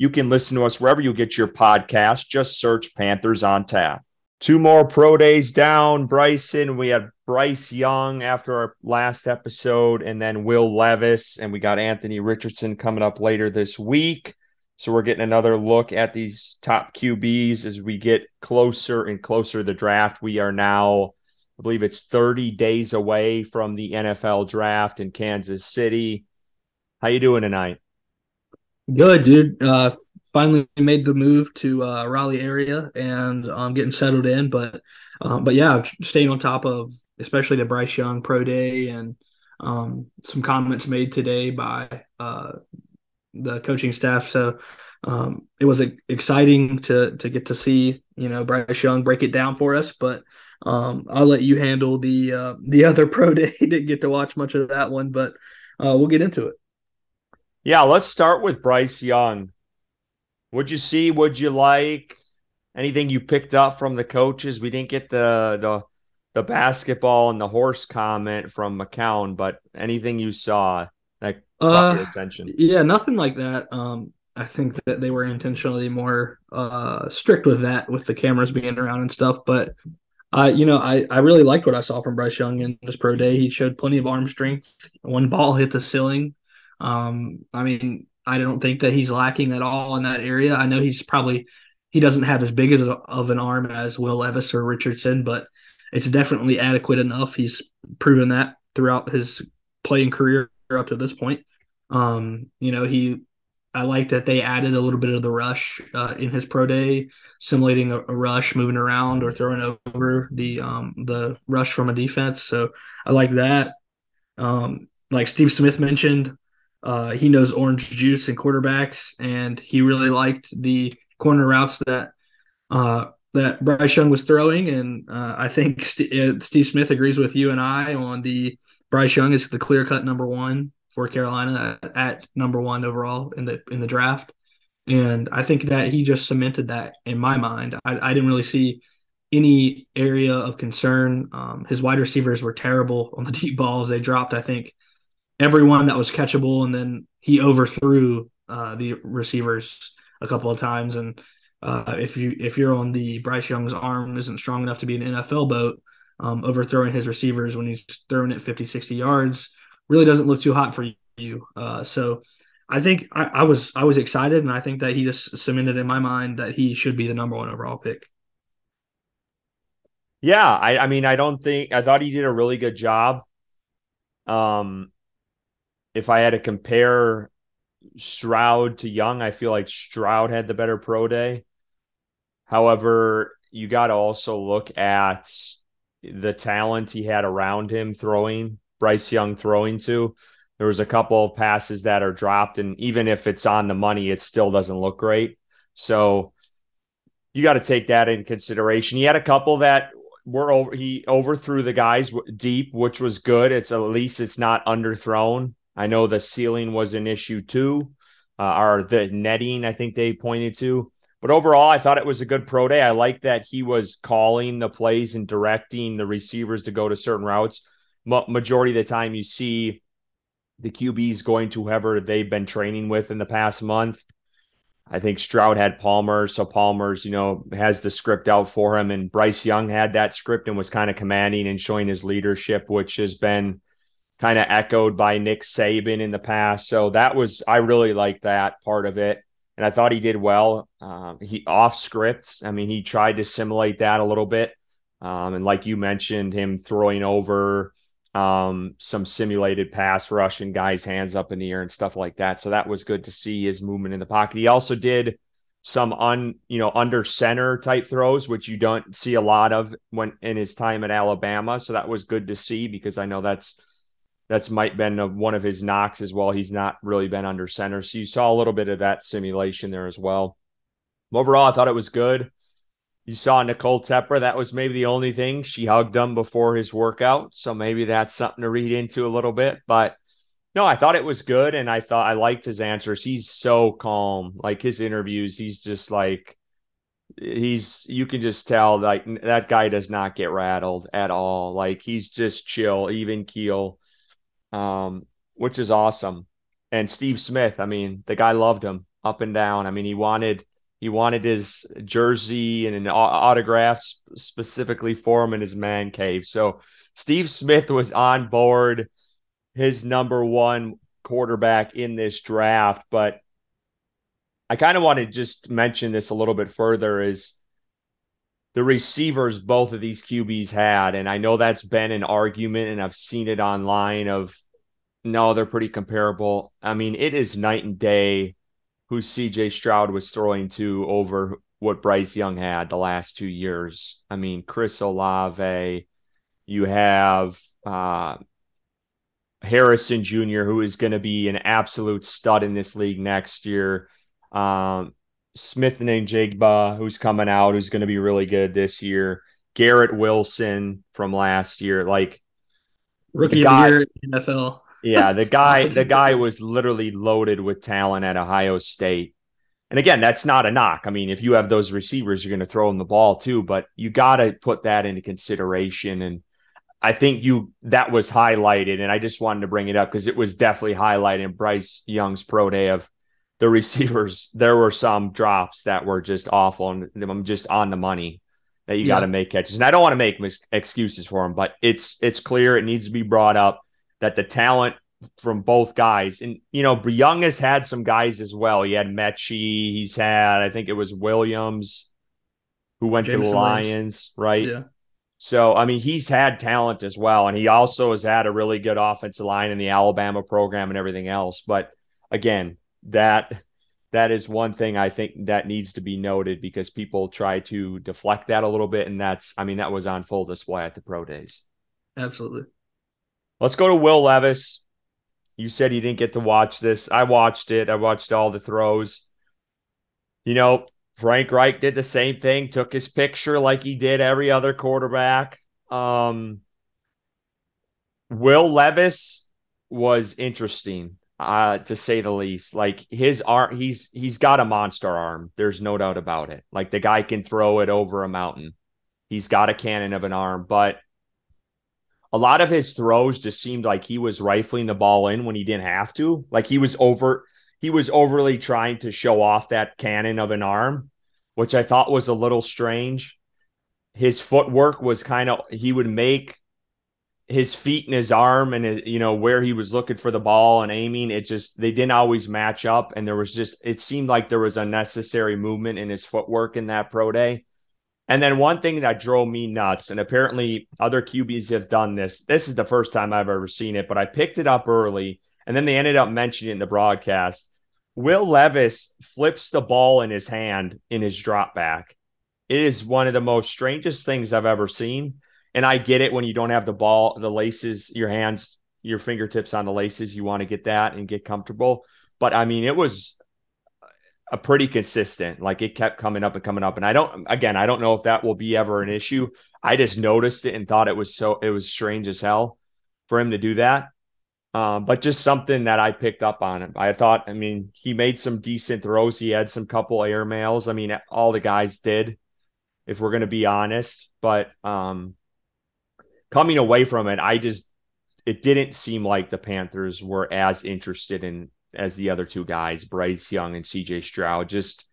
You can listen to us wherever you get your podcast. Just search Panthers on Tap. Two more pro days down. Bryson, we had Bryce Young after our last episode, and then Will Levis, and we got Anthony Richardson coming up later this week. So we're getting another look at these top QBs as we get closer and closer to the draft. We are now, I believe it's 30 days away from the NFL draft in Kansas City. How you doing tonight? Good, dude. Uh, finally made the move to uh, Raleigh area and um, getting settled in. But um, but yeah, staying on top of especially the Bryce Young Pro Day and um, some comments made today by uh, the coaching staff. So um, it was exciting to to get to see you know Bryce Young break it down for us. But um, I'll let you handle the uh, the other Pro Day. Didn't get to watch much of that one, but uh, we'll get into it. Yeah, let's start with Bryce Young. What'd you see? What'd you like? Anything you picked up from the coaches? We didn't get the the the basketball and the horse comment from McCown, but anything you saw that caught uh, your attention? Yeah, nothing like that. Um, I think that they were intentionally more uh, strict with that, with the cameras being around and stuff. But uh, you know, I, I really liked what I saw from Bryce Young in this pro day. He showed plenty of arm strength. One ball hit the ceiling. Um, I mean, I don't think that he's lacking at all in that area. I know he's probably he doesn't have as big as a, of an arm as Will Levis or Richardson, but it's definitely adequate enough. He's proven that throughout his playing career up to this point. Um, you know, he I like that they added a little bit of the rush uh, in his pro day, simulating a, a, rush, moving around or throwing over the um, the rush from a defense. So I like that. Um, like Steve Smith mentioned, uh, he knows orange juice and quarterbacks, and he really liked the corner routes that uh, that Bryce Young was throwing. And uh, I think St- uh, Steve Smith agrees with you and I on the Bryce Young is the clear cut number one for Carolina at, at number one overall in the in the draft. And I think that he just cemented that in my mind. I, I didn't really see any area of concern. Um, his wide receivers were terrible on the deep balls. They dropped, I think, everyone that was catchable, and then he overthrew uh, the receivers a couple of times. And uh, if you if you're on the Bryce Young's arm isn't strong enough to be an NFL boat, um, overthrowing his receivers when he's throwing it 50, 60 yards really doesn't look too hot for you. Uh, so I think I, I, was I was excited, and I think that he just cemented in my mind that he should be the number one overall pick. Yeah, I, I mean, I don't think I thought he did a really good job. Um, if I had to compare Stroud to Young, I feel like Stroud had the better pro day. However, you got to also look at the talent he had around him throwing, Bryce Young throwing to. There was a couple of passes that are dropped, and even if it's on the money, it still doesn't look great. So you got to take that in consideration. He had a couple that were over. He overthrew the guys deep, which was good. It's at least it's not underthrown. I know the ceiling was an issue too, uh, or the netting, I think they pointed to. But overall, I thought it was a good pro day. I like that he was calling the plays and directing the receivers to go to certain routes. Ma- majority of the time, you see the QBs going to whoever they've been training with in the past month. I think Stroud had Palmer, so Palmer's, you know, has the script out for him. And Bryce Young had that script and was kind of commanding and showing his leadership, which has been kind of echoed by Nick Saban in the past. So that was I really liked that part of it, and I thought he did well. Um, he off script. I mean, he tried to simulate that a little bit, um, and like you mentioned, him throwing over um, some simulated pass rush and guys' hands up in the air and stuff like that. So that was good to see his movement in the pocket. He also did some un you know under center type throws which you don't see a lot of when in his time at Alabama so that was good to see because I know that's that's might been a, one of his knocks as well. He's not really been under center, so you saw a little bit of that simulation there as well. Overall, I thought it was good. You saw Nicole Tepper. That was maybe the only thing. She hugged him before his workout. So maybe that's something to read into a little bit. But no, I thought it was good. And I thought I liked his answers. He's so calm. Like his interviews, he's just like, he's, you can just tell like that guy does not get rattled at all. Like he's just chill, even keel, um, which is awesome. And Steve Smith, I mean, the guy loved him up and down. I mean, he wanted, he wanted his jersey and an autograph specifically for him in his man cave. So Steve Smith was on board, his number one quarterback in this draft. But I kind of want to just mention this a little bit further is the receivers both of these QBs had. And I know that's been an argument, and I've seen it online of no, they're pretty comparable. I mean, it is night and day who CJ Stroud was throwing to over what Bryce Young had the last two years. I mean, Chris Olave, you have uh, Harrison Jr., who is going to be an absolute stud in this league next year. Um, Smith-Njigba, who's coming out, who's going to be really good this year. Garrett Wilson from last year, like rookie guy, year NFL. Yeah, the guy the guy was literally loaded with talent at Ohio State. And again, that's not a knock. I mean, if you have those receivers, you're going to throw them the ball too, but you got to put that into consideration and I think you that was highlighted and I just wanted to bring it up because it was definitely highlighted in Bryce Young's pro day of the receivers. There were some drops that were just awful and I'm just on the money that you yeah. got to make catches. And I don't want to make mis- excuses for him, but it's it's clear it needs to be brought up that the talent from both guys, and you know, Young has had some guys as well. He had Metchie, he's had, I think it was Williams, who went to the Lions, right? Yeah. So, I mean, he's had talent as well. And he also has had a really good offensive line in the Alabama program and everything else. But again, that that is one thing I think that needs to be noted because people try to deflect that a little bit. And that's, I mean, that was on full display at the pro days. Absolutely. Let's go to Will Levis. You said you didn't get to watch this. I watched it. I watched all the throws. You know, Frank Reich did the same thing, took his picture like he did every other quarterback. Um, Will Levis was interesting, uh, to say the least. Like his arm, he's he's got a monster arm. There's no doubt about it. Like the guy can throw it over a mountain. He's got a cannon of an arm, but a lot of his throws just seemed like he was rifling the ball in when he didn't have to. Like he was over he was overly trying to show off that cannon of an arm, which I thought was a little strange. His footwork was kind of he would make his feet and his arm and his, you know where he was looking for the ball and aiming it just they didn't always match up and there was just it seemed like there was unnecessary movement in his footwork in that pro day and then one thing that drove me nuts, and apparently other QBs have done this. This is the first time I've ever seen it, but I picked it up early, and then they ended up mentioning in the broadcast. Will Levis flips the ball in his hand in his drop back. It is one of the most strangest things I've ever seen. And I get it when you don't have the ball, the laces, your hands, your fingertips on the laces, you want to get that and get comfortable. But I mean, it was a pretty consistent. Like it kept coming up and coming up. And I don't again, I don't know if that will be ever an issue. I just noticed it and thought it was so it was strange as hell for him to do that. Um, but just something that I picked up on him. I thought, I mean, he made some decent throws. He had some couple air mails. I mean, all the guys did, if we're gonna be honest. But um coming away from it, I just it didn't seem like the Panthers were as interested in as the other two guys, Bryce Young and CJ Stroud, just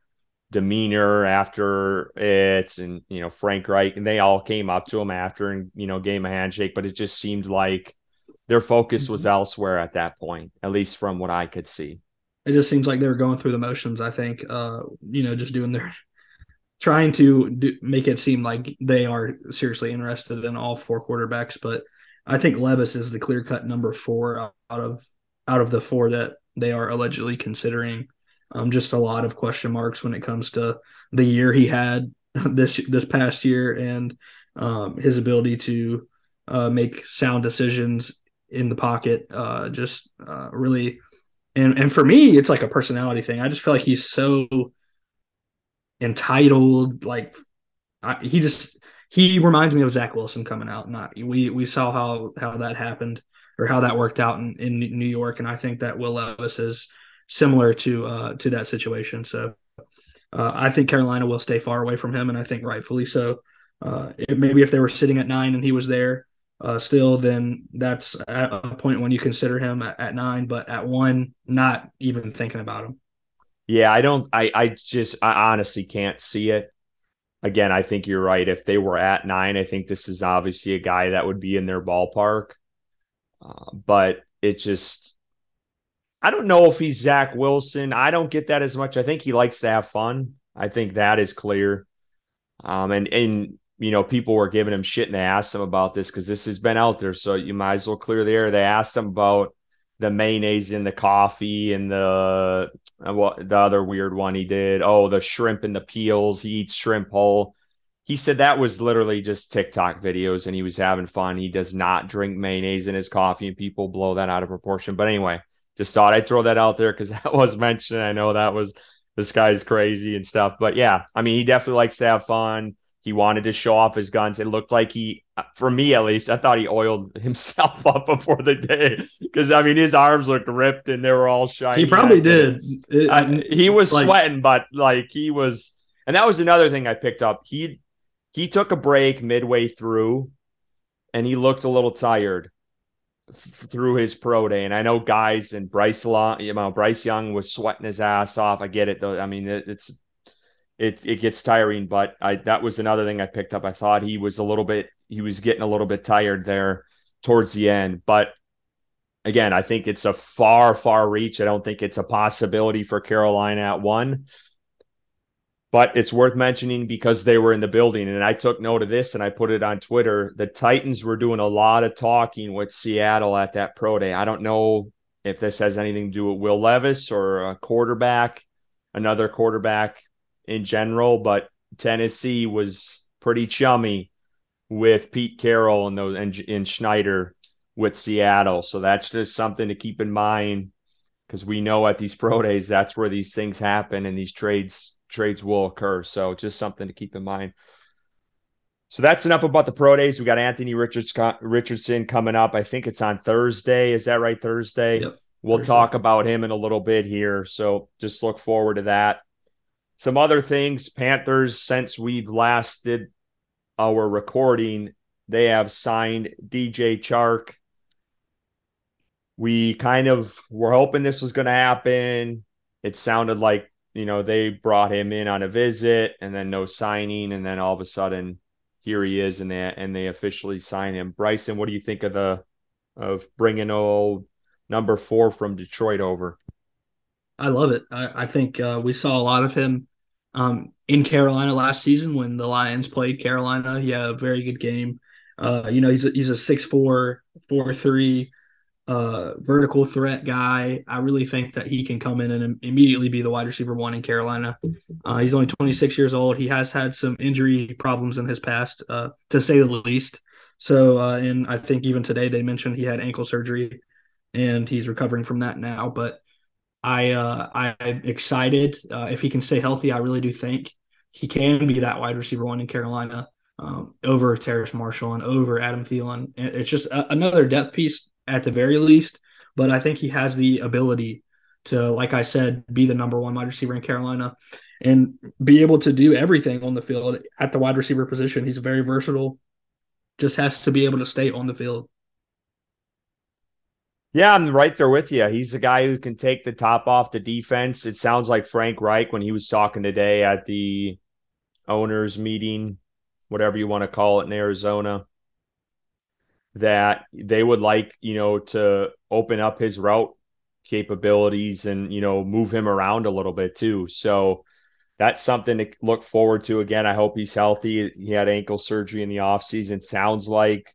demeanor after it and you know Frank Reich and they all came up to him after and you know gave him a handshake but it just seemed like their focus was mm-hmm. elsewhere at that point at least from what I could see it just seems like they were going through the motions I think uh you know just doing their trying to do, make it seem like they are seriously interested in all four quarterbacks but I think Levis is the clear cut number 4 out of out of the four that they are allegedly considering. Um, just a lot of question marks when it comes to the year he had this this past year and um, his ability to uh, make sound decisions in the pocket. Uh, just uh, really, and and for me, it's like a personality thing. I just feel like he's so entitled, like I, he just he reminds me of Zach Wilson coming out. Not we we saw how how that happened or how that worked out in, in New York, and I think that Will Levis is similar to uh, to that situation. So uh, I think Carolina will stay far away from him, and I think rightfully so. Uh, it, maybe if they were sitting at nine and he was there uh, still, then that's at a point when you consider him at, at, nine. But at one, not even thinking about him. Yeah, I don't. I I just I honestly can't see it. Again, I think you're right. If they were at nine, I think this is obviously a guy that would be in their ballpark. Uh, but it just I don't know if he's Zach Wilson. I don't get that as much. I think he likes to have fun. I think that is clear. Um, and and you know, people were giving him shit and they asked him about this because this has been out there. So you might as well clear the air. They asked him about the mayonnaise in the coffee and the uh, what the other weird one he did. Oh, the shrimp and the peels. He eats shrimp whole. He said that was literally just TikTok videos and he was having fun. He does not drink mayonnaise in his coffee and people blow that out of proportion. But anyway, just thought I'd throw that out there because that was mentioned. I know that was this guy's crazy and stuff, but yeah, I mean, he definitely likes to have fun. He wanted to show off his guns. It looked like he, for me at least, I thought he oiled himself up before the day because I mean his arms looked ripped and they were all shiny. He probably did. It, he was like, sweating, but like he was, and that was another thing I picked up. He he took a break midway through, and he looked a little tired through his pro day. And I know guys and Bryce Long, you know, Bryce Young was sweating his ass off. I get it though. I mean, it, it's it it gets tiring, but I that was another thing I picked up. I thought he was a little bit he was getting a little bit tired there towards the end, but again, I think it's a far far reach. I don't think it's a possibility for Carolina at one but it's worth mentioning because they were in the building. And I took note of this and I put it on Twitter. The Titans were doing a lot of talking with Seattle at that pro day. I don't know if this has anything to do with Will Levis or a quarterback, another quarterback in general, but Tennessee was pretty chummy with Pete Carroll and those and, and Schneider with Seattle. So that's just something to keep in mind because we know at these pro days that's where these things happen and these trades trades will occur. So just something to keep in mind. So that's enough about the pro days. We got Anthony Richards, Richardson coming up. I think it's on Thursday. Is that right? Thursday. Yep. We'll Thursday. talk about him in a little bit here. So just look forward to that. Some other things. Panthers, since we've last did our recording, they have signed DJ Chark. We kind of were hoping this was going to happen. It sounded like you know, they brought him in on a visit and then no signing, and then all of a sudden here he is, and they and they officially sign him. Bryson, what do you think of the of bringing old number four from Detroit over? I love it. I, I think uh, we saw a lot of him um, in Carolina last season when the Lions played Carolina. He had a very good game. Uh, you know, he's a, he's a six four four three uh, vertical threat guy. I really think that he can come in and immediately be the wide receiver one in Carolina. Uh, he's only 26 years old. He has had some injury problems in his past, uh, to say the least. So, uh, and I think even today they mentioned he had ankle surgery, and he's recovering from that now. But I, uh, I'm excited uh, if he can stay healthy. I really do think he can be that wide receiver one in Carolina. Um, over Terrace Marshall and over Adam Thielen. It's just a, another depth piece at the very least. But I think he has the ability to, like I said, be the number one wide receiver in Carolina and be able to do everything on the field at the wide receiver position. He's very versatile, just has to be able to stay on the field. Yeah, I'm right there with you. He's a guy who can take the top off the defense. It sounds like Frank Reich when he was talking today at the owners meeting, whatever you want to call it in Arizona that they would like, you know, to open up his route capabilities and, you know, move him around a little bit too. So that's something to look forward to. Again, I hope he's healthy. He had ankle surgery in the offseason. Sounds like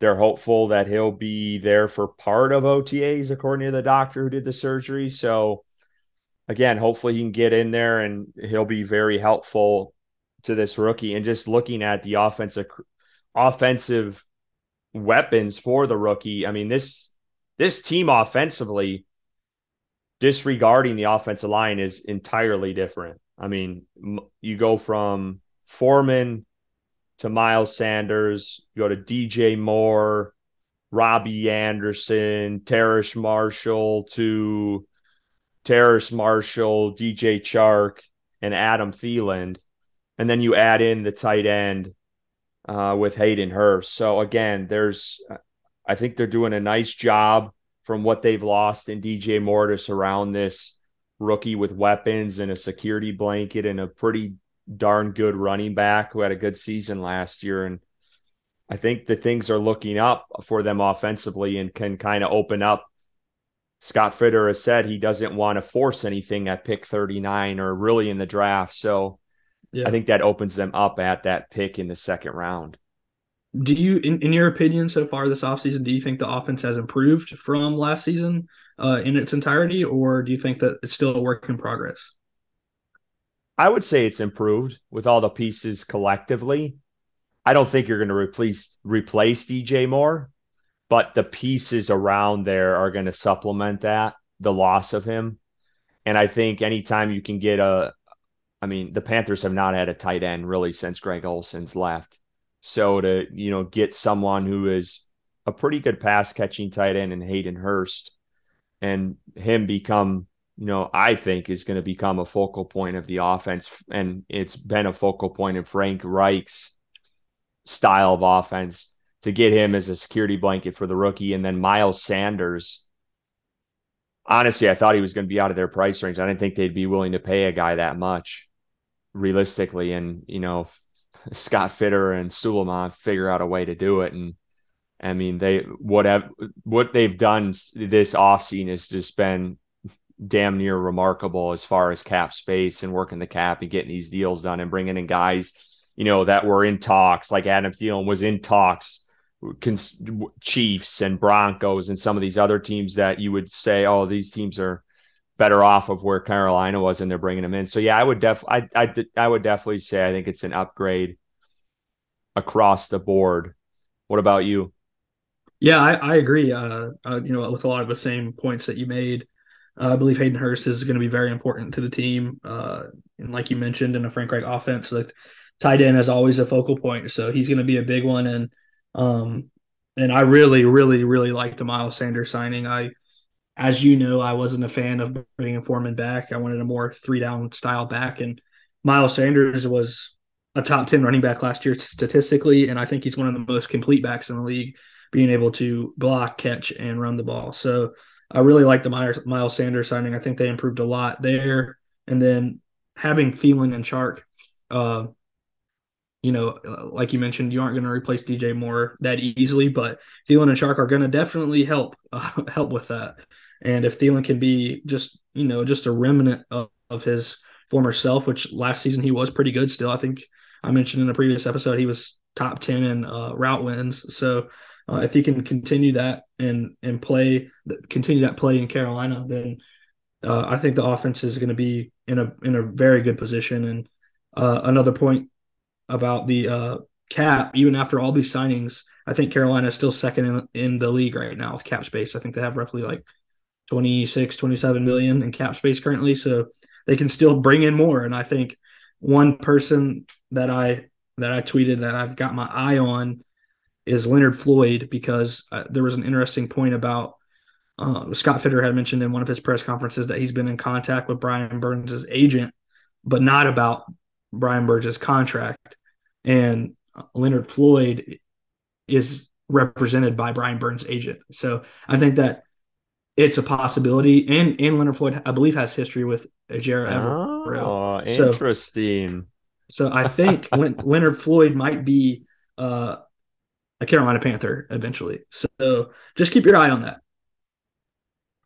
they're hopeful that he'll be there for part of OTAs, according to the doctor who did the surgery. So, again, hopefully he can get in there and he'll be very helpful to this rookie. And just looking at the offensive offensive weapons for the rookie. I mean, this this team offensively, disregarding the offensive line, is entirely different. I mean, you go from Foreman to Miles Sanders, you go to DJ Moore, Robbie Anderson, Terrace Marshall to Terrace Marshall, DJ Chark, and Adam Thielen. And then you add in the tight end uh, with Hayden Hurst. So again, there's, I think they're doing a nice job from what they've lost in DJ Moore to surround this rookie with weapons and a security blanket and a pretty darn good running back who had a good season last year. And I think the things are looking up for them offensively and can kind of open up. Scott Fitter has said he doesn't want to force anything at pick 39 or really in the draft. So yeah. I think that opens them up at that pick in the second round. Do you, in, in your opinion, so far this offseason, do you think the offense has improved from last season uh, in its entirety, or do you think that it's still a work in progress? I would say it's improved with all the pieces collectively. I don't think you're going to replace replace DJ Moore, but the pieces around there are going to supplement that the loss of him. And I think anytime you can get a, I mean, the Panthers have not had a tight end really since Greg Olsen's left. So to you know get someone who is a pretty good pass catching tight end and Hayden Hurst, and him become you know, I think is going to become a focal point of the offense. And it's been a focal point of Frank Reich's style of offense to get him as a security blanket for the rookie. And then Miles Sanders. Honestly, I thought he was going to be out of their price range. I didn't think they'd be willing to pay a guy that much realistically. And, you know, Scott Fitter and Suleiman figure out a way to do it. And I mean, they what have what they've done this offseason has just been damn near remarkable as far as cap space and working the cap and getting these deals done and bringing in guys, you know, that were in talks, like Adam Thielen was in talks, Chiefs and Broncos and some of these other teams that you would say, oh, these teams are better off of where Carolina was and they're bringing them in. So yeah, I would def I I I would definitely say I think it's an upgrade across the board. What about you? Yeah, I, I agree. Uh, uh, you know, with a lot of the same points that you made. Uh, I believe Hayden Hurst is going to be very important to the team. Uh, and like you mentioned, in a Frank Reich offense, like tight end is always a focal point, so he's going to be a big one. And um, and I really, really, really like the Miles Sanders signing. I, as you know, I wasn't a fan of bringing a Foreman back. I wanted a more three down style back, and Miles Sanders was a top ten running back last year statistically, and I think he's one of the most complete backs in the league, being able to block, catch, and run the ball. So I really like the Miles Sanders signing. I think they improved a lot there. And then having Thielen and Chark, uh, you know, like you mentioned, you aren't going to replace DJ Moore that easily, but Thielen and Chark are going to definitely help uh, help with that. And if Thielen can be just you know just a remnant of, of his former self, which last season he was pretty good still. I think I mentioned in a previous episode he was top ten in uh, route wins. So uh, if he can continue that and and play continue that play in Carolina, then uh, I think the offense is going to be in a in a very good position. And uh, another point about the uh, cap, even after all these signings, I think Carolina is still second in, in the league right now with cap space. I think they have roughly like 26, 27 million in cap space currently. So they can still bring in more. And I think one person that I that I tweeted that I've got my eye on is Leonard Floyd because uh, there was an interesting point about uh, Scott Fitter had mentioned in one of his press conferences that he's been in contact with Brian Burns' agent, but not about Brian Burns' contract. And Leonard Floyd is represented by Brian Burns' agent. So I think that it's a possibility. And and Leonard Floyd, I believe, has history with Ejiro Evero. Oh, interesting. So, so I think Leonard Floyd might be uh, a Carolina Panther eventually. So just keep your eye on that.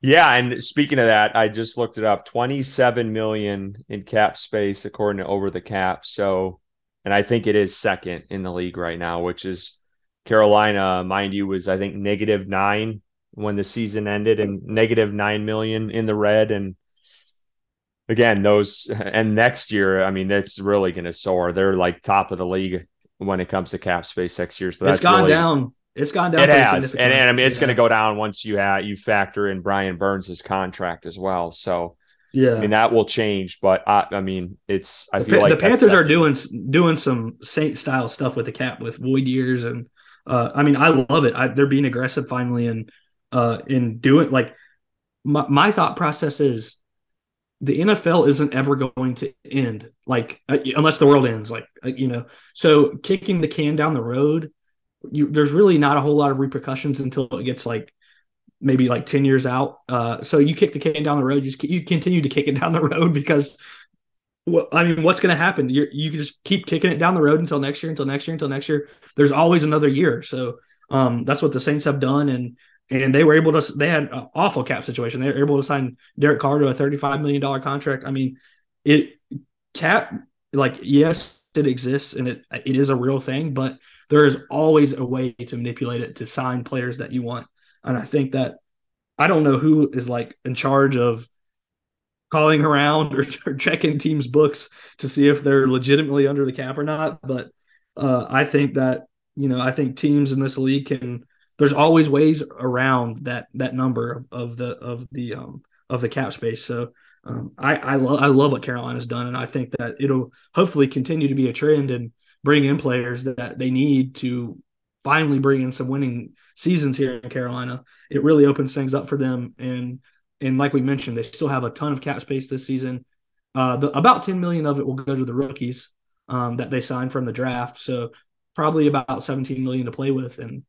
Yeah, and speaking of that, I just looked it up. 27 million in cap space according to over the cap. So and I think it is second in the league right now, which is Carolina, mind you, was I think negative nine when the season ended and negative nine million in the red. And again, those and next year, I mean, that's really gonna soar. They're like top of the league when it comes to cap space next year. So that's it's gone really, down. It's gone down. It has, and, and I mean it's yeah. going to go down once you have you factor in Brian Burns' contract as well. So Yeah, I mean that will change, but I, I mean it's I the, feel like the Panthers are doing doing some Saint style stuff with the cap with void years and uh, I mean I love it. I, they're being aggressive finally and uh, in doing like my, my thought process is the NFL isn't ever going to end like uh, unless the world ends like uh, you know so kicking the can down the road you there's really not a whole lot of repercussions until it gets like maybe like 10 years out uh, so you kick the can down the road you, just, you continue to kick it down the road because well, I mean, what's going to happen? you you can just keep kicking it down the road until next year, until next year, until next year. There's always another year. So um, that's what the Saints have done, and and they were able to. They had an awful cap situation. They were able to sign Derek Carr to a 35 million dollar contract. I mean, it cap like yes, it exists and it it is a real thing, but there is always a way to manipulate it to sign players that you want. And I think that I don't know who is like in charge of calling around or, or, checking teams' books to see if they're legitimately under the cap or not. But uh, I think that you know, I think teams in this league can. There's always ways around that that number of the of the um of the cap space. So um, I I, lo- I love what Carolina's done, and I think that it'll hopefully continue to be a trend and bring in players that they need to finally bring in some winning seasons here in Carolina. It really opens things up for them, and and like we mentioned, they still have a ton of cap space this season. Uh, the, about 10 million of it will go to the rookies um, that they signed from the draft. So probably about 17 million to play with. And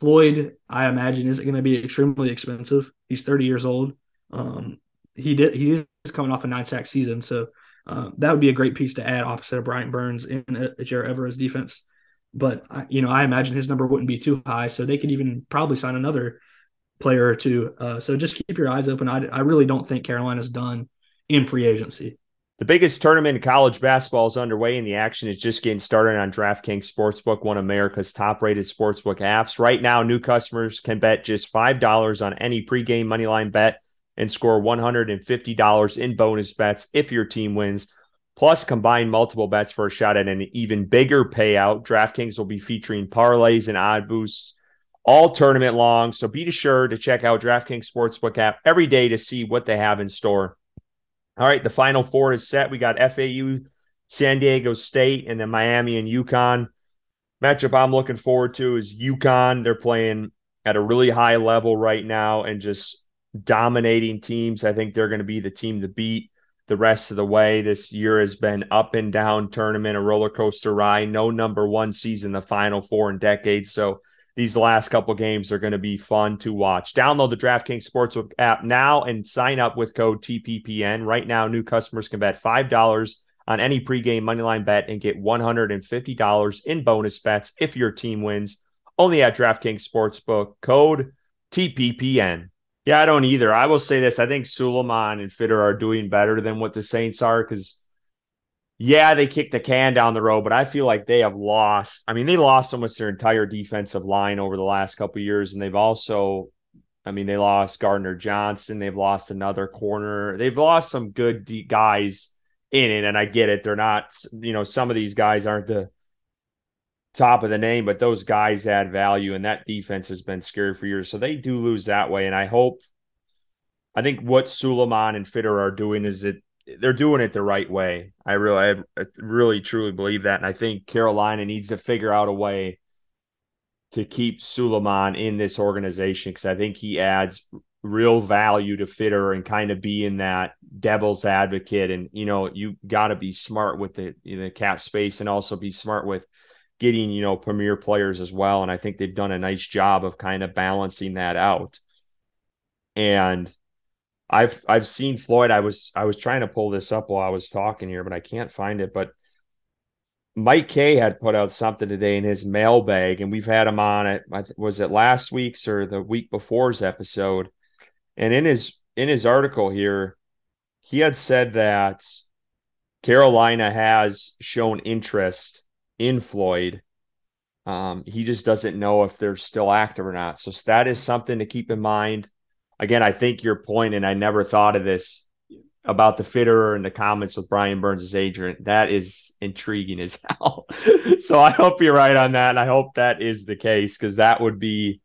Floyd, I imagine, isn't going to be extremely expensive. He's 30 years old. Um, he did he is coming off a nine sack season, so uh, that would be a great piece to add opposite of Brian Burns in a, Ejiro Evero's defense. But you know, I imagine his number wouldn't be too high, so they could even probably sign another player or two. Uh, so just keep your eyes open. I, I really don't think Carolina's done in free agency. The biggest tournament in college basketball is underway, and the action is just getting started on DraftKings Sportsbook, one of America's top rated sportsbook apps. Right now, new customers can bet just $5 on any pregame moneyline bet and score $150 in bonus bets if your team wins. Plus, combine multiple bets for a shot at an even bigger payout. DraftKings will be featuring parlays and odd boosts all tournament long. So be sure to check out DraftKings Sportsbook app every day to see what they have in store. All right, the final four is set. We got FAU, San Diego State, and then Miami and UConn. Matchup I'm looking forward to is UConn. They're playing at a really high level right now and just dominating teams. I think they're going to be the team to beat the rest of the way. This year has been up and down tournament, a roller coaster ride. No number one season, the final four in decades. So these last couple games are going to be fun to watch. Download the DraftKings Sportsbook app now and sign up with code TPPN. Right now, new customers can bet $5 on any pregame moneyline bet and get $150 in bonus bets if your team wins. Only at DraftKings Sportsbook, code TPPN. Yeah, I don't either. I will say this. I think Suleiman and Fitter are doing better than what the Saints are because yeah, they kicked the can down the road, but I feel like they have lost. I mean, they lost almost their entire defensive line over the last couple years, and they've also, I mean, they lost Gardner Johnson. They've lost another corner. They've lost some good guys in it, and I get it. They're not, you know, some of these guys aren't the top of the name, but those guys add value, and that defense has been scary for years. So they do lose that way, and I hope. I think what Suleiman and Fitter are doing is that they're doing it the right way. I really, I really, truly believe that, and I think Carolina needs to figure out a way to keep Suleiman in this organization because I think he adds real value to Fitter and kind of be in that devil's advocate. And you know, you got to be smart with the the cap space and also be smart with getting you know premier players as well. And I think they've done a nice job of kind of balancing that out. And I've I've seen Floyd. I was I was trying to pull this up while I was talking here, but I can't find it. But Mike Kaye had put out something today in his mailbag, and we've had him on it. Was it last week's or the week before's episode? And in his in his article here, he had said that Carolina has shown interest in Floyd. Um, he just doesn't know if they're still active or not. So that is something to keep in mind again, I think your point, and I never thought of this about the fitter and the comments with Brian Burns' agent. That is intriguing as hell. so I hope you're right on that. And I hope that is the case because that would be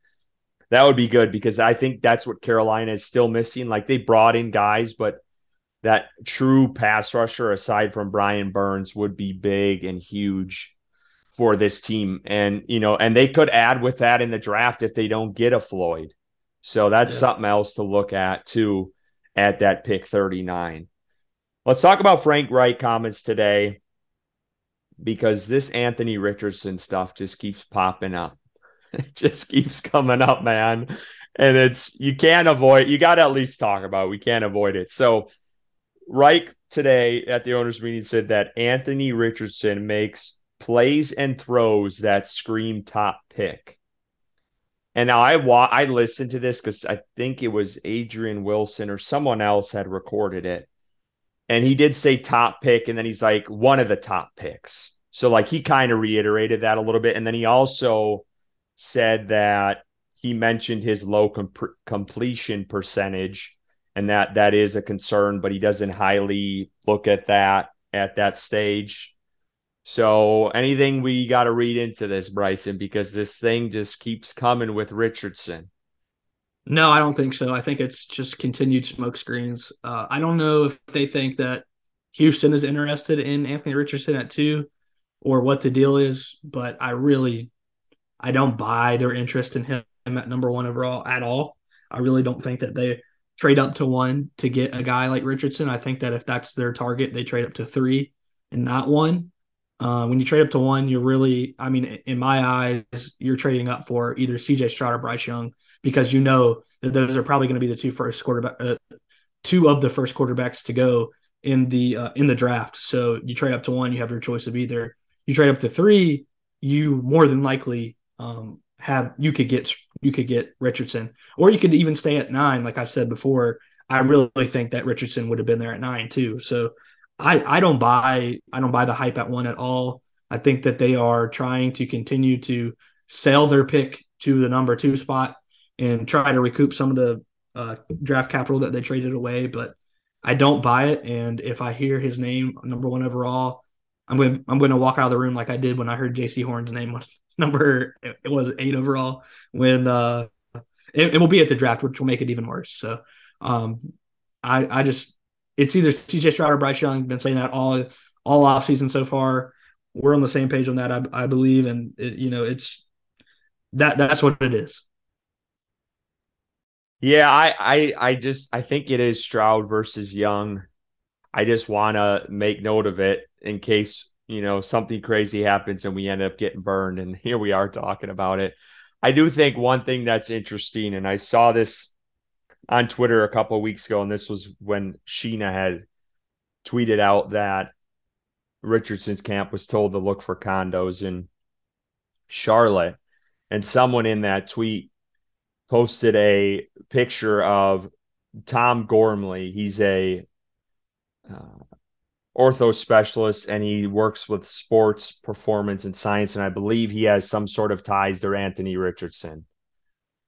that would be good because I think that's what Carolina is still missing. Like they brought in guys, but that true pass rusher aside from Brian Burns would be big and huge for this team. And, you know, and they could add with that in the draft if they don't get a Floyd. So that's yeah. something else to look at too at that pick 39. Let's talk about Frank Reich comments today because this Anthony Richardson stuff just keeps popping up. It just keeps coming up, man. And it's you can't avoid you got to at least talk about it. We can't avoid it. So Reich today at the owners meeting said that Anthony Richardson makes plays and throws that scream top pick. And now I wa- I listened to this because I think it was Adrian Wilson or someone else had recorded it. And he did say top pick, and then he's like one of the top picks. So like he kind of reiterated that a little bit. And then he also said that he mentioned his low completion percentage and that that is a concern, but he doesn't highly look at that at that stage. So anything we got to read into this, Bryson, because this thing just keeps coming with Richardson. No, I don't think so. I think it's just continued smoke screens. Uh, I don't know if they think that Houston is interested in Anthony Richardson at two or what the deal is, but I really I don't buy their interest in him at number one overall at all. I really don't think that they trade up to one to get a guy like Richardson. I think that if that's their target, they trade up to three and not one. Uh, when you trade up to one, you're really, I mean, in my eyes, you're trading up for either CJ Stroud or Bryce Young because you know that those are probably going to be the two first quarterback, uh, two of the first quarterbacks to go in the uh, in the draft. So you trade up to one, you have your choice of either. You trade up to three, you more than likely um, have you could get you could get Richardson, or you could even stay at nine. Like I've said before, I really think that Richardson would have been there at nine too. So I I don't buy I don't buy the hype at one at all. I think that they are trying to continue to sell their pick to the number two spot and try to recoup some of the uh, draft capital that they traded away. But I don't buy it. And if I hear his name number one overall, I'm going I'm going to walk out of the room like I did when I heard Jaycee Horn's name was number it was eight overall when uh it, it, will be at the draft which will make it even worse so um i i just it's either cj stroud or bryce young. Been saying that all all off season so far. We're on the same page on that i, I believe. And it, you know it's that that's what it is. Yeah i i i just i think it is stroud versus young. I just want to make note of it in case you know, something crazy happens and we end up getting burned. And here we are talking about it. I do think one thing that's interesting, and I saw this on Twitter a couple of weeks ago, and this was when Sheena had tweeted out that Richardson's camp was told to look for condos in Charlotte. And someone in that tweet posted a picture of Tom Gormley. He's a uh, ortho specialist and he works with sports performance and science and i believe he has some sort of ties to anthony richardson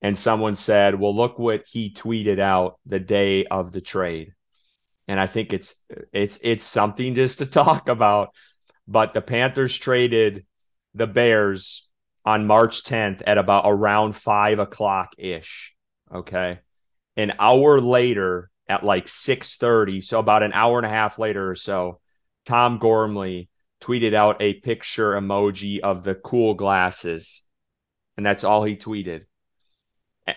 and someone said well look what he tweeted out the day of the trade. And i think it's it's it's something just to talk about. But the panthers traded the bears on march 10th at about around five o'clock ish okay? An hour later at like 6:30, so about an hour and a half later or so, Tom Gormley tweeted out a picture emoji of the cool glasses. And that's all he tweeted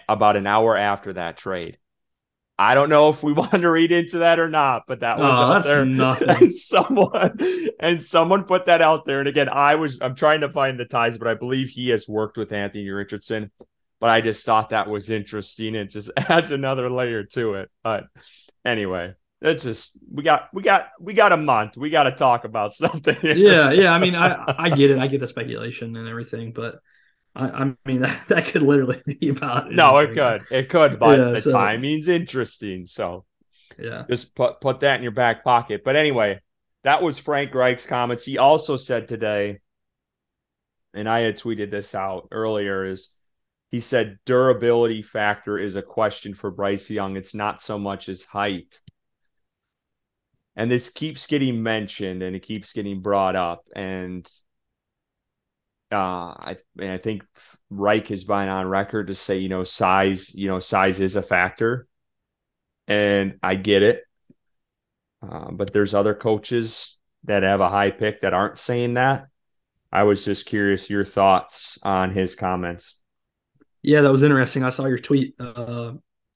about an hour after that trade. I don't know if we want to read into that or not, but that was oh, out there. Nothing. And someone and someone put that out there. And again, I was I'm trying to find the ties, but I believe he has worked with Anthony Richardson but I just thought that was interesting. It just adds another layer to it. But anyway, it's just we got we got we got a month. We got to talk about something. Yeah, yeah. I mean, I I get it. I get the speculation and everything, but I, I mean that, that could literally be about. It. No, it could, it could, but yeah, the so, timing's interesting. So yeah, just put put that in your back pocket. But anyway, that was Frank Reich's comments. He also said today, and I had tweeted this out earlier, is he said durability factor is a question for Bryce Young. It's not so much his height. And this keeps getting mentioned and it keeps getting brought up. And uh, I, I think Reich has been on record to say, you know, size, you know, size is a factor. And I get it. Uh, but there's other coaches that have a high pick that aren't saying that. I was just curious your thoughts on his comments. Yeah, that was interesting. I saw your tweet. Uh,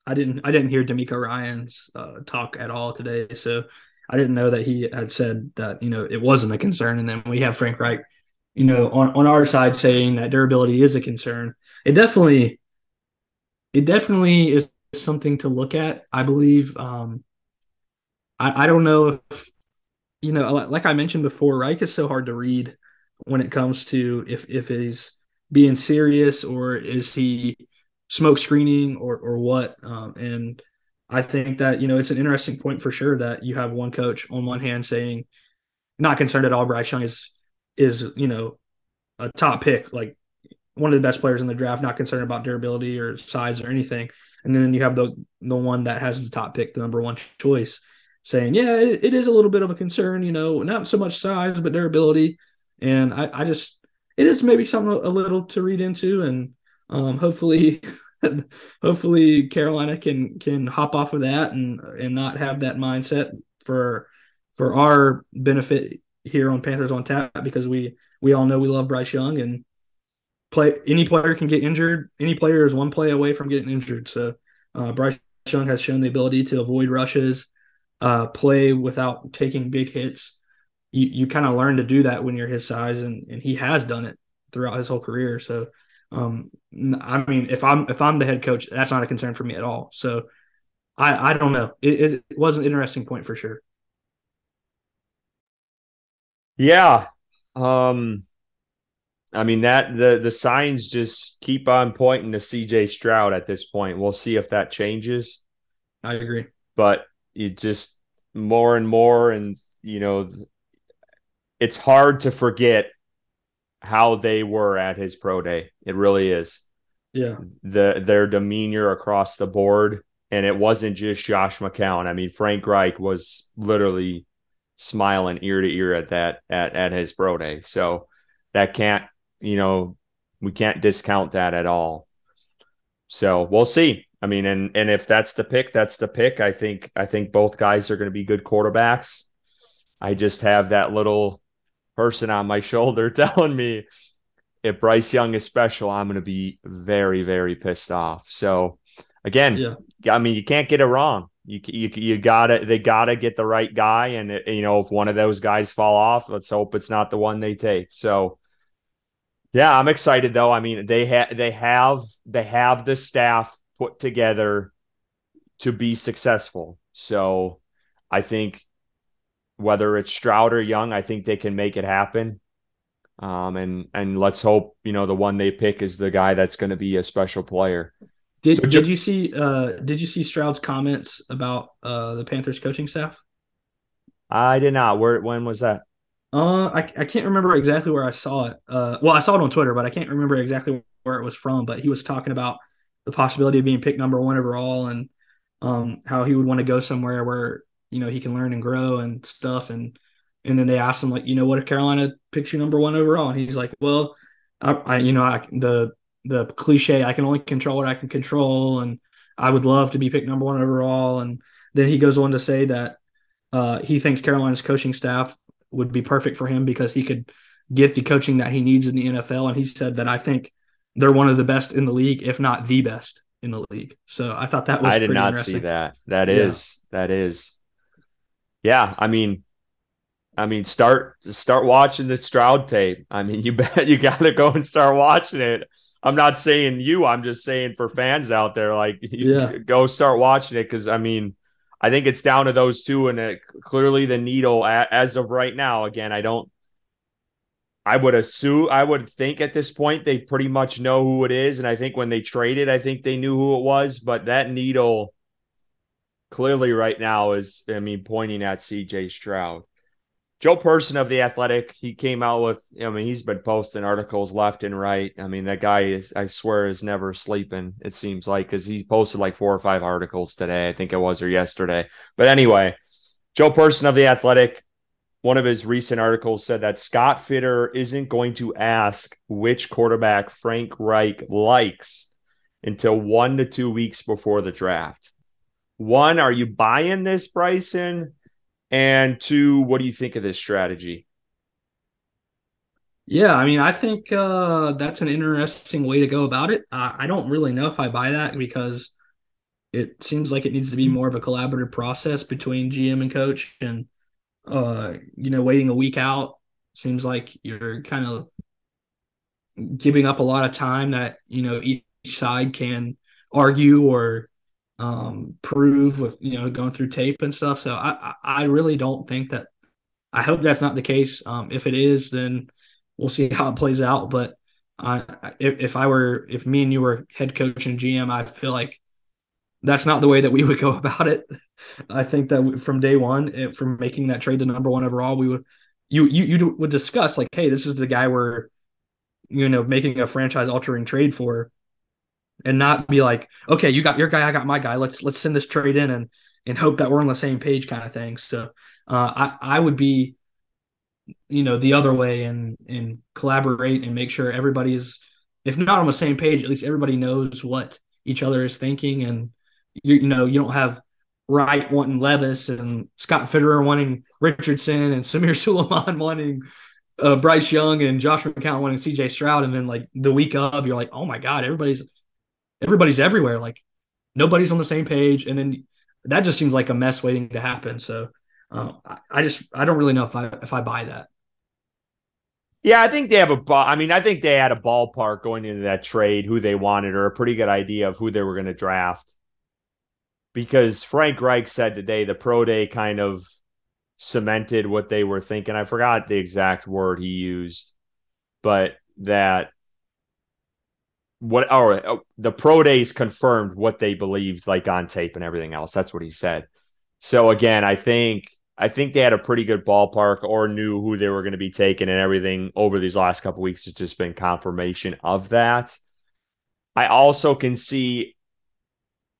I didn't I didn't hear DeMeco Ryans uh, talk at all today, so I didn't know that he had said that you know it wasn't a concern. And then we have Frank Reich, you know, on on our side saying that durability is a concern. It definitely, it definitely is something to look at. I believe. Um, I I don't know if you know, like I mentioned before, Reich is so hard to read when it comes to if if he's being serious or is he smoke screening or or what. Um, and I think that you know it's an interesting point for sure that you have one coach on one hand saying not concerned at all. Bryce Young is is you know a top pick, like one of the best players in the draft, not concerned about durability or size or anything. And then you have the the one that has the top pick, the number one choice, saying, yeah, it, it is a little bit of a concern, you know, not so much size, but durability. And I, I just, it is maybe something a little to read into. And um, hopefully, hopefully Carolina can can hop off of that and and not have that mindset for for our benefit here on Panthers on Tap because we we all know we love Bryce Young and play any player can get injured. Any player is one play away from getting injured. So uh, Bryce Young has shown the ability to avoid rushes, uh, play without taking big hits you, you kind of learn to do that when you're his size, and, and he has done it throughout his whole career. So, um, I mean, if I'm if I'm the head coach, that's not a concern for me at all. So, I I don't know. It, it was an interesting point for sure. Yeah. Um I mean that the the signs just keep on pointing to CJ Stroud at this point. We'll see if that changes. I agree. But you just more and more and you know it's hard to forget how they were at his pro day. It really is. Yeah. The their demeanor across the board. And it wasn't just Josh McCown. I mean, Frank Reich was literally smiling ear to ear at that at, at his pro day. So that can't, you know, we can't discount that at all. So we'll see. I mean, and and if that's the pick, that's the pick. I think I think both guys are going to be good quarterbacks. I just have that little person on my shoulder telling me if Bryce Young is special, I'm going to be very, very pissed off. So again, yeah. I mean, you can't get it wrong. You, you, you gotta, they gotta get the right guy. And it, you know, if one of those guys fall off, let's hope it's not the one they take. So yeah, I'm excited though. I mean, they have, they have, they have the staff put together to be successful. So I think whether it's Stroud or Young, I think they can make it happen. Um, and and let's hope you know the one they pick is the guy that's going to be a special player. Did so, Did you see uh, Did you see Stroud's comments about uh, the Panthers coaching staff? I did not. Where when was that? Uh, I I can't remember exactly where I saw it. Uh, well, I saw it on Twitter, but I can't remember exactly where it was from. But he was talking about the possibility of being picked number one overall and um, how he would want to go somewhere where you know he can learn and grow and stuff and and then they asked him like you know what if carolina picks you number one overall and he's like well i, I you know I, the the cliche i can only control what i can control and i would love to be picked number one overall and then he goes on to say that uh, he thinks carolina's coaching staff would be perfect for him because he could get the coaching that he needs in the nfl and he said that i think they're one of the best in the league if not the best in the league so i thought that was i did not see that That is yeah. that is yeah, I mean, I mean, start start watching the Stroud tape. I mean, you bet you got to go and start watching it. I'm not saying you. I'm just saying for fans out there, like, yeah. go start watching it because I mean, I think it's down to those two, and it, clearly the needle as of right now. Again, I don't. I would assume, I would think at this point they pretty much know who it is, and I think when they traded, I think they knew who it was. But that needle clearly right now is, I mean, pointing at CJ Stroud. Joe Person of the Athletic, he came out with, I mean, he's been posting articles left and right. I mean, that guy is, I swear, is never sleeping, it seems like, because he posted like four or five articles today, I think it was, or yesterday. But anyway, Joe Person of the Athletic, one of his recent articles said that Scott Fitterer isn't going to ask which quarterback Frank Reich likes until one to two weeks before the draft. One, are you buying this, Bryson? And two, what do you think of this strategy? Yeah, I mean, I think uh, that's an interesting way to go about it. I don't really know if I buy that because it seems like it needs to be more of a collaborative process between GM and coach, and uh, you know, waiting a week out seems like you're kind of giving up a lot of time that you know each side can argue or um, prove with you know going through tape and stuff. So I I really don't think that. I hope that's not the case. Um, if it is, then we'll see how it plays out. But I, if, if I were, if me and you were head coach and GM, I feel like that's not the way that we would go about it. I think that from day one, from making that trade to number one overall, we would, you, you, you would discuss like, hey, this is the guy we're, you know, making a franchise altering trade for, and not be like, okay, you got your guy, I got my guy. Let's let's send this trade in and and hope that we're on the same page, kind of thing. So, uh, I I would be you know the other way and and collaborate and make sure everybody's if not on the same page at least everybody knows what each other is thinking and you, you know you don't have Reich wanting Levis and Scott Fitterer wanting Richardson and Samir Suleiman wanting uh, Bryce Young and Josh McCown wanting CJ Stroud and then like the week of you're like oh my god everybody's everybody's everywhere like nobody's on the same page and then that just seems like a mess waiting to happen so uh, I, just I don't really know if I if I buy that. Yeah, I think they have a. I mean, I think they had a ballpark going into that trade who they wanted or a pretty good idea of who they were going to draft. Because Frank Reich said today the pro day kind of cemented what they were thinking. I forgot the exact word he used, but that what or oh, the pro days confirmed what they believed like on tape and everything else. That's what he said. So again, I think I think they had a pretty good ballpark or knew who they were going to be taking and everything over these last couple weeks. It's just been confirmation of that. I also can see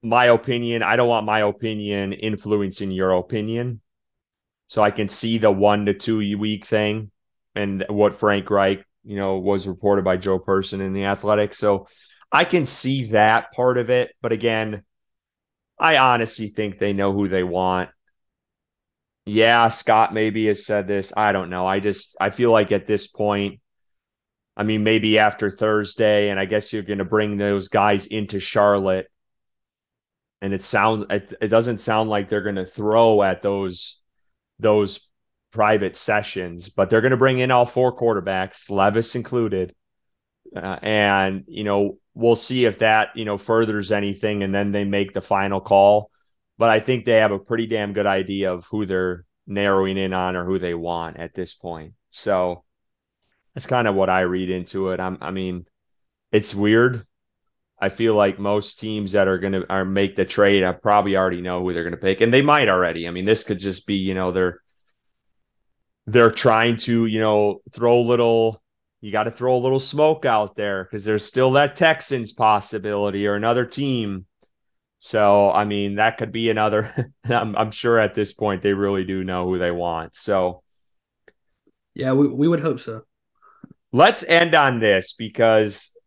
my opinion. I don't want my opinion influencing your opinion. So I can see the one to two week thing and what Frank Reich, you know, was reported by Joe Person in the Athletic. So I can see that part of it. But again, I honestly think they know who they want yeah, Scott maybe has said this. I don't know. I just I feel like at this point, I mean, maybe after Thursday, and I guess you're going to bring those guys into Charlotte, and it sounds it, it doesn't sound like they're going to throw at those those private sessions, but they're going to bring in all four quarterbacks, Levis included, uh, and you know we'll see if that you know furthers anything, and then they make the final call but I think they have a pretty damn good idea of who they're narrowing in on or who they want at this point. So that's kind of what I read into it. I'm, I mean, it's weird. I feel like most teams that are going to are make the trade, I probably already know who they're going to pick, and they might already. I mean, this could just be, you know, they're they're trying to, you know, throw a little. You got to throw a little smoke out there because there's still that Texans possibility or another team so, I mean, that could be another. I'm, I'm, sure at this point they really do know who they want. So, yeah, we, we would hope so. Let's end on this because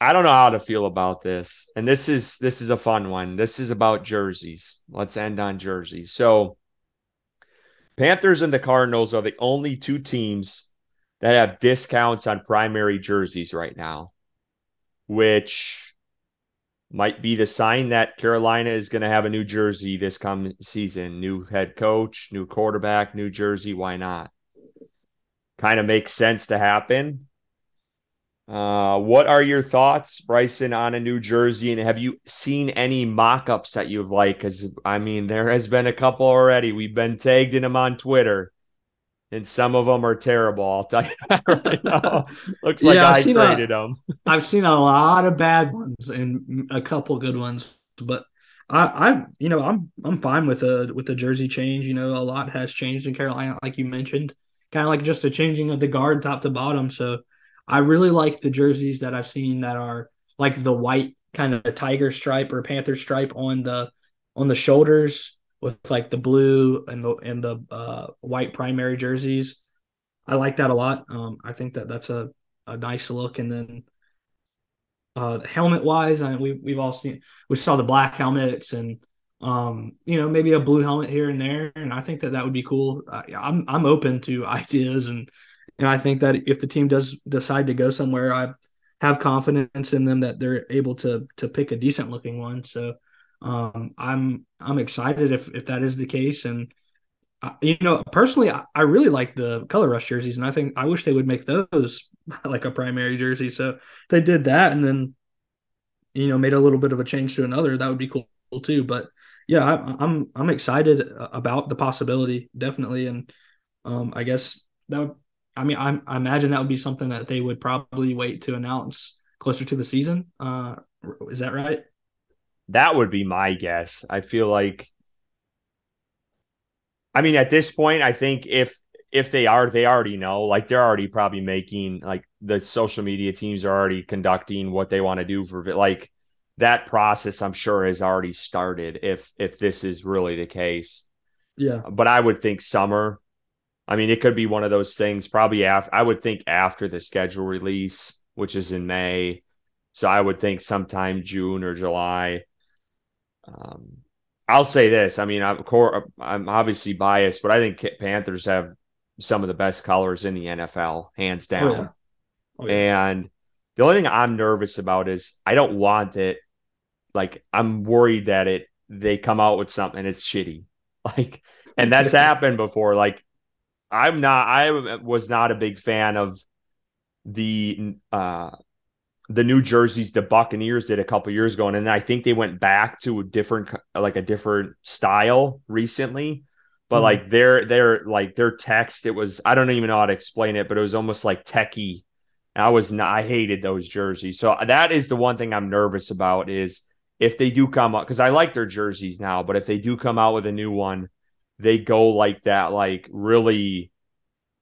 I don't know how to feel about this. And this is this is a fun one. This is about jerseys. Let's end on jerseys. So, Panthers and the Cardinals are the only two teams that have discounts on primary jerseys right now, which might be the sign that Carolina is going to have a new jersey this come season. New head coach, new quarterback, new jersey. Why not? Kind of makes sense to happen. Uh, what are your thoughts, Bryson, on a new jersey? And have you seen any mock ups that you've liked? Because, I mean, there has been a couple already. We've been tagged in them on Twitter and some of them are terrible. I'll tell you that right now. Looks like yeah, I created a, them. I've seen a lot of bad ones and a couple good ones, but I, I, you know, I'm I'm fine with a with the jersey change. You know, a lot has changed in Carolina, like you mentioned, kind of like just a changing of the guard top to bottom. So I really like the jerseys that I've seen that are like the white kind of tiger stripe or panther stripe on the on the shoulders with like the blue and the and the uh, white primary jerseys. I like that a lot. Um, I think that that's a, a nice look. And then uh, helmet wise, I mean, we we've all seen we saw the black helmets and um, you know, maybe a blue helmet here and there, and I think that that would be cool. Uh, I'm I'm open to ideas, and and I think that if the team does decide to go somewhere, I have confidence in them that they're able to to pick a decent looking one. So um, I'm I'm excited if if that is the case, and uh, you know, personally, I, I really like the color rush jerseys, and I think I wish they would make those like a primary jersey. So they did that, and then you know made a little bit of a change to another. That would be cool too. But yeah, I, I'm I'm excited about the possibility definitely, and um, I guess that would. I mean, I, I imagine that would be something that they would probably wait to announce closer to the season. Uh, is that right? That would be my guess. I feel like. I mean, at this point, I think if if they are, they already know. Like they're already probably making like the social media teams are already conducting what they want to do for like that process i'm sure has already started if if this is really the case yeah but i would think summer i mean it could be one of those things probably after i would think after the schedule release which is in may so i would think sometime june or july um, i'll say this i mean i'm, I'm obviously biased but i think panthers have some of the best colors in the nfl hands down oh, yeah. Oh, yeah. and the only thing I'm nervous about is I don't want it like I'm worried that it they come out with something and it's shitty. Like and that's happened before. Like I'm not I was not a big fan of the uh the New Jerseys the Buccaneers did a couple years ago and then I think they went back to a different like a different style recently. But mm-hmm. like their their like their text it was I don't even know how to explain it but it was almost like techie. And I was not I hated those jerseys. So that is the one thing I'm nervous about is if they do come up because I like their jerseys now, but if they do come out with a new one, they go like that, like really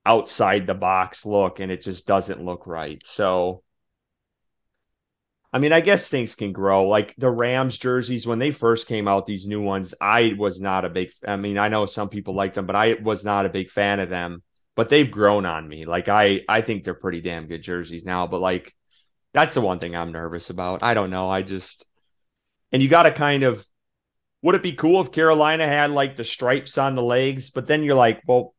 outside the box look, and it just doesn't look right. So, I mean, I guess things can grow. Like the Rams jerseys, when they first came out, these new ones, I was not a big. I mean, I know some people liked them, but I was not a big fan of them. But they've grown on me. Like I, I think they're pretty damn good jerseys now. But like, that's the one thing I'm nervous about. I don't know. I just and you got to kind of would it be cool if Carolina had like the stripes on the legs? But then you're like, well,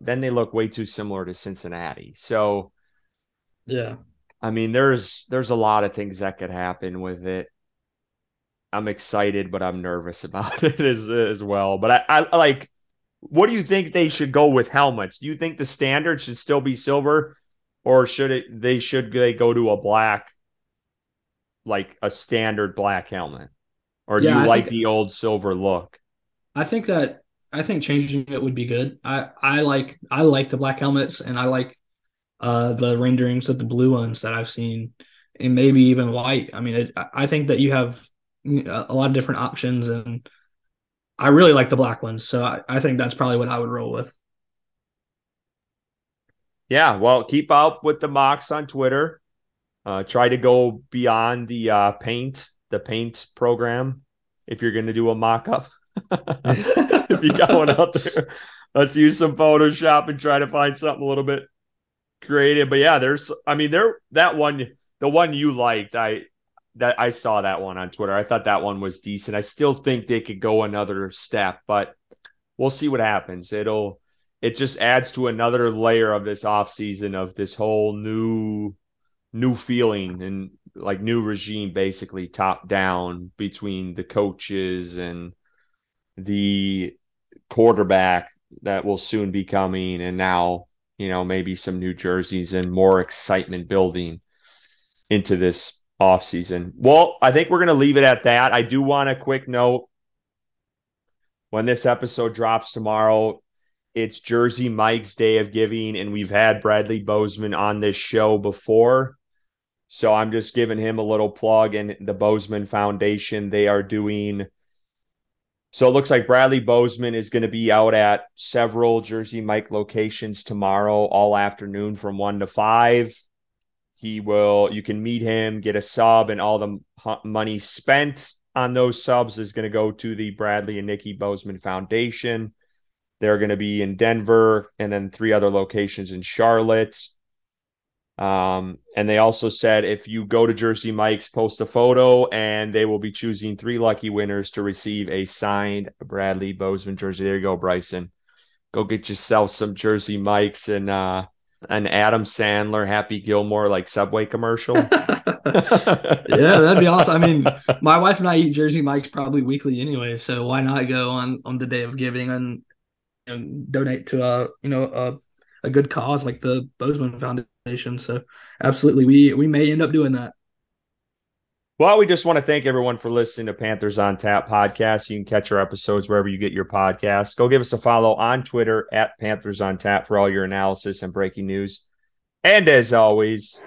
then they look way too similar to Cincinnati. So, yeah, I mean, there's there's a lot of things that could happen with it. I'm excited, but I'm nervous about it as as well. But I, I like. What do you think they should go with helmets? Do you think the standard should still be silver, or should it they should they go to a black like a standard black helmet, or do yeah, you I like think, the old silver look? I think that I think changing it would be good. I I like I like the black helmets, and I like uh the renderings of the blue ones that I've seen, and maybe even white. I mean, it, I think that you have a lot of different options, and I really like the black ones. So I, I think that's probably what I would roll with. Yeah, well, keep up with the mocks on Twitter. Uh, try to go beyond the uh, paint, the paint program. If you're going to do a mock up, if you got one out there, let's use some Photoshop and try to find something a little bit creative. But yeah, there's, I mean, there that one, the one you liked, I that I saw that one on Twitter. I thought that one was decent. I still think they could go another step, but we'll see what happens. It'll it just adds to another layer of this off season of this whole new new feeling and like new regime basically top down between the coaches and the quarterback that will soon be coming and now you know maybe some new jerseys and more excitement building into this offseason. Well, I think we're going to leave it at that. I do want a quick note when this episode drops tomorrow. It's Jersey Mike's Day of Giving, and we've had Bradley Bozeman on this show before. So I'm just giving him a little plug and the Bozeman Foundation. They are doing. So it looks like Bradley Bozeman is going to be out at several Jersey Mike locations tomorrow, all afternoon from one to five. He will, you can meet him, get a sub, and all the money spent on those subs is going to go to the Bradley and Nikki Bozeman Foundation. They're going to be in Denver and then three other locations in Charlotte. Um, and they also said if you go to Jersey Mike's, post a photo, and they will be choosing three lucky winners to receive a signed Bradley Bozeman jersey. There you go, Bryson. Go get yourself some Jersey Mike's and uh, an Adam Sandler, Happy Gilmore like Subway commercial. yeah, that'd be awesome. I mean, my wife and I eat Jersey Mike's probably weekly anyway, so why not go on on the day of giving and, and donate to a you know a, a good cause like the Bozeman Foundation. So absolutely, we we may end up doing that. Well, we just want to thank everyone for listening to Panthers on Tap podcast. You can catch our episodes wherever you get your podcasts. Go give us a follow on Twitter at Panthers on Tap for all your analysis and breaking news. And as always,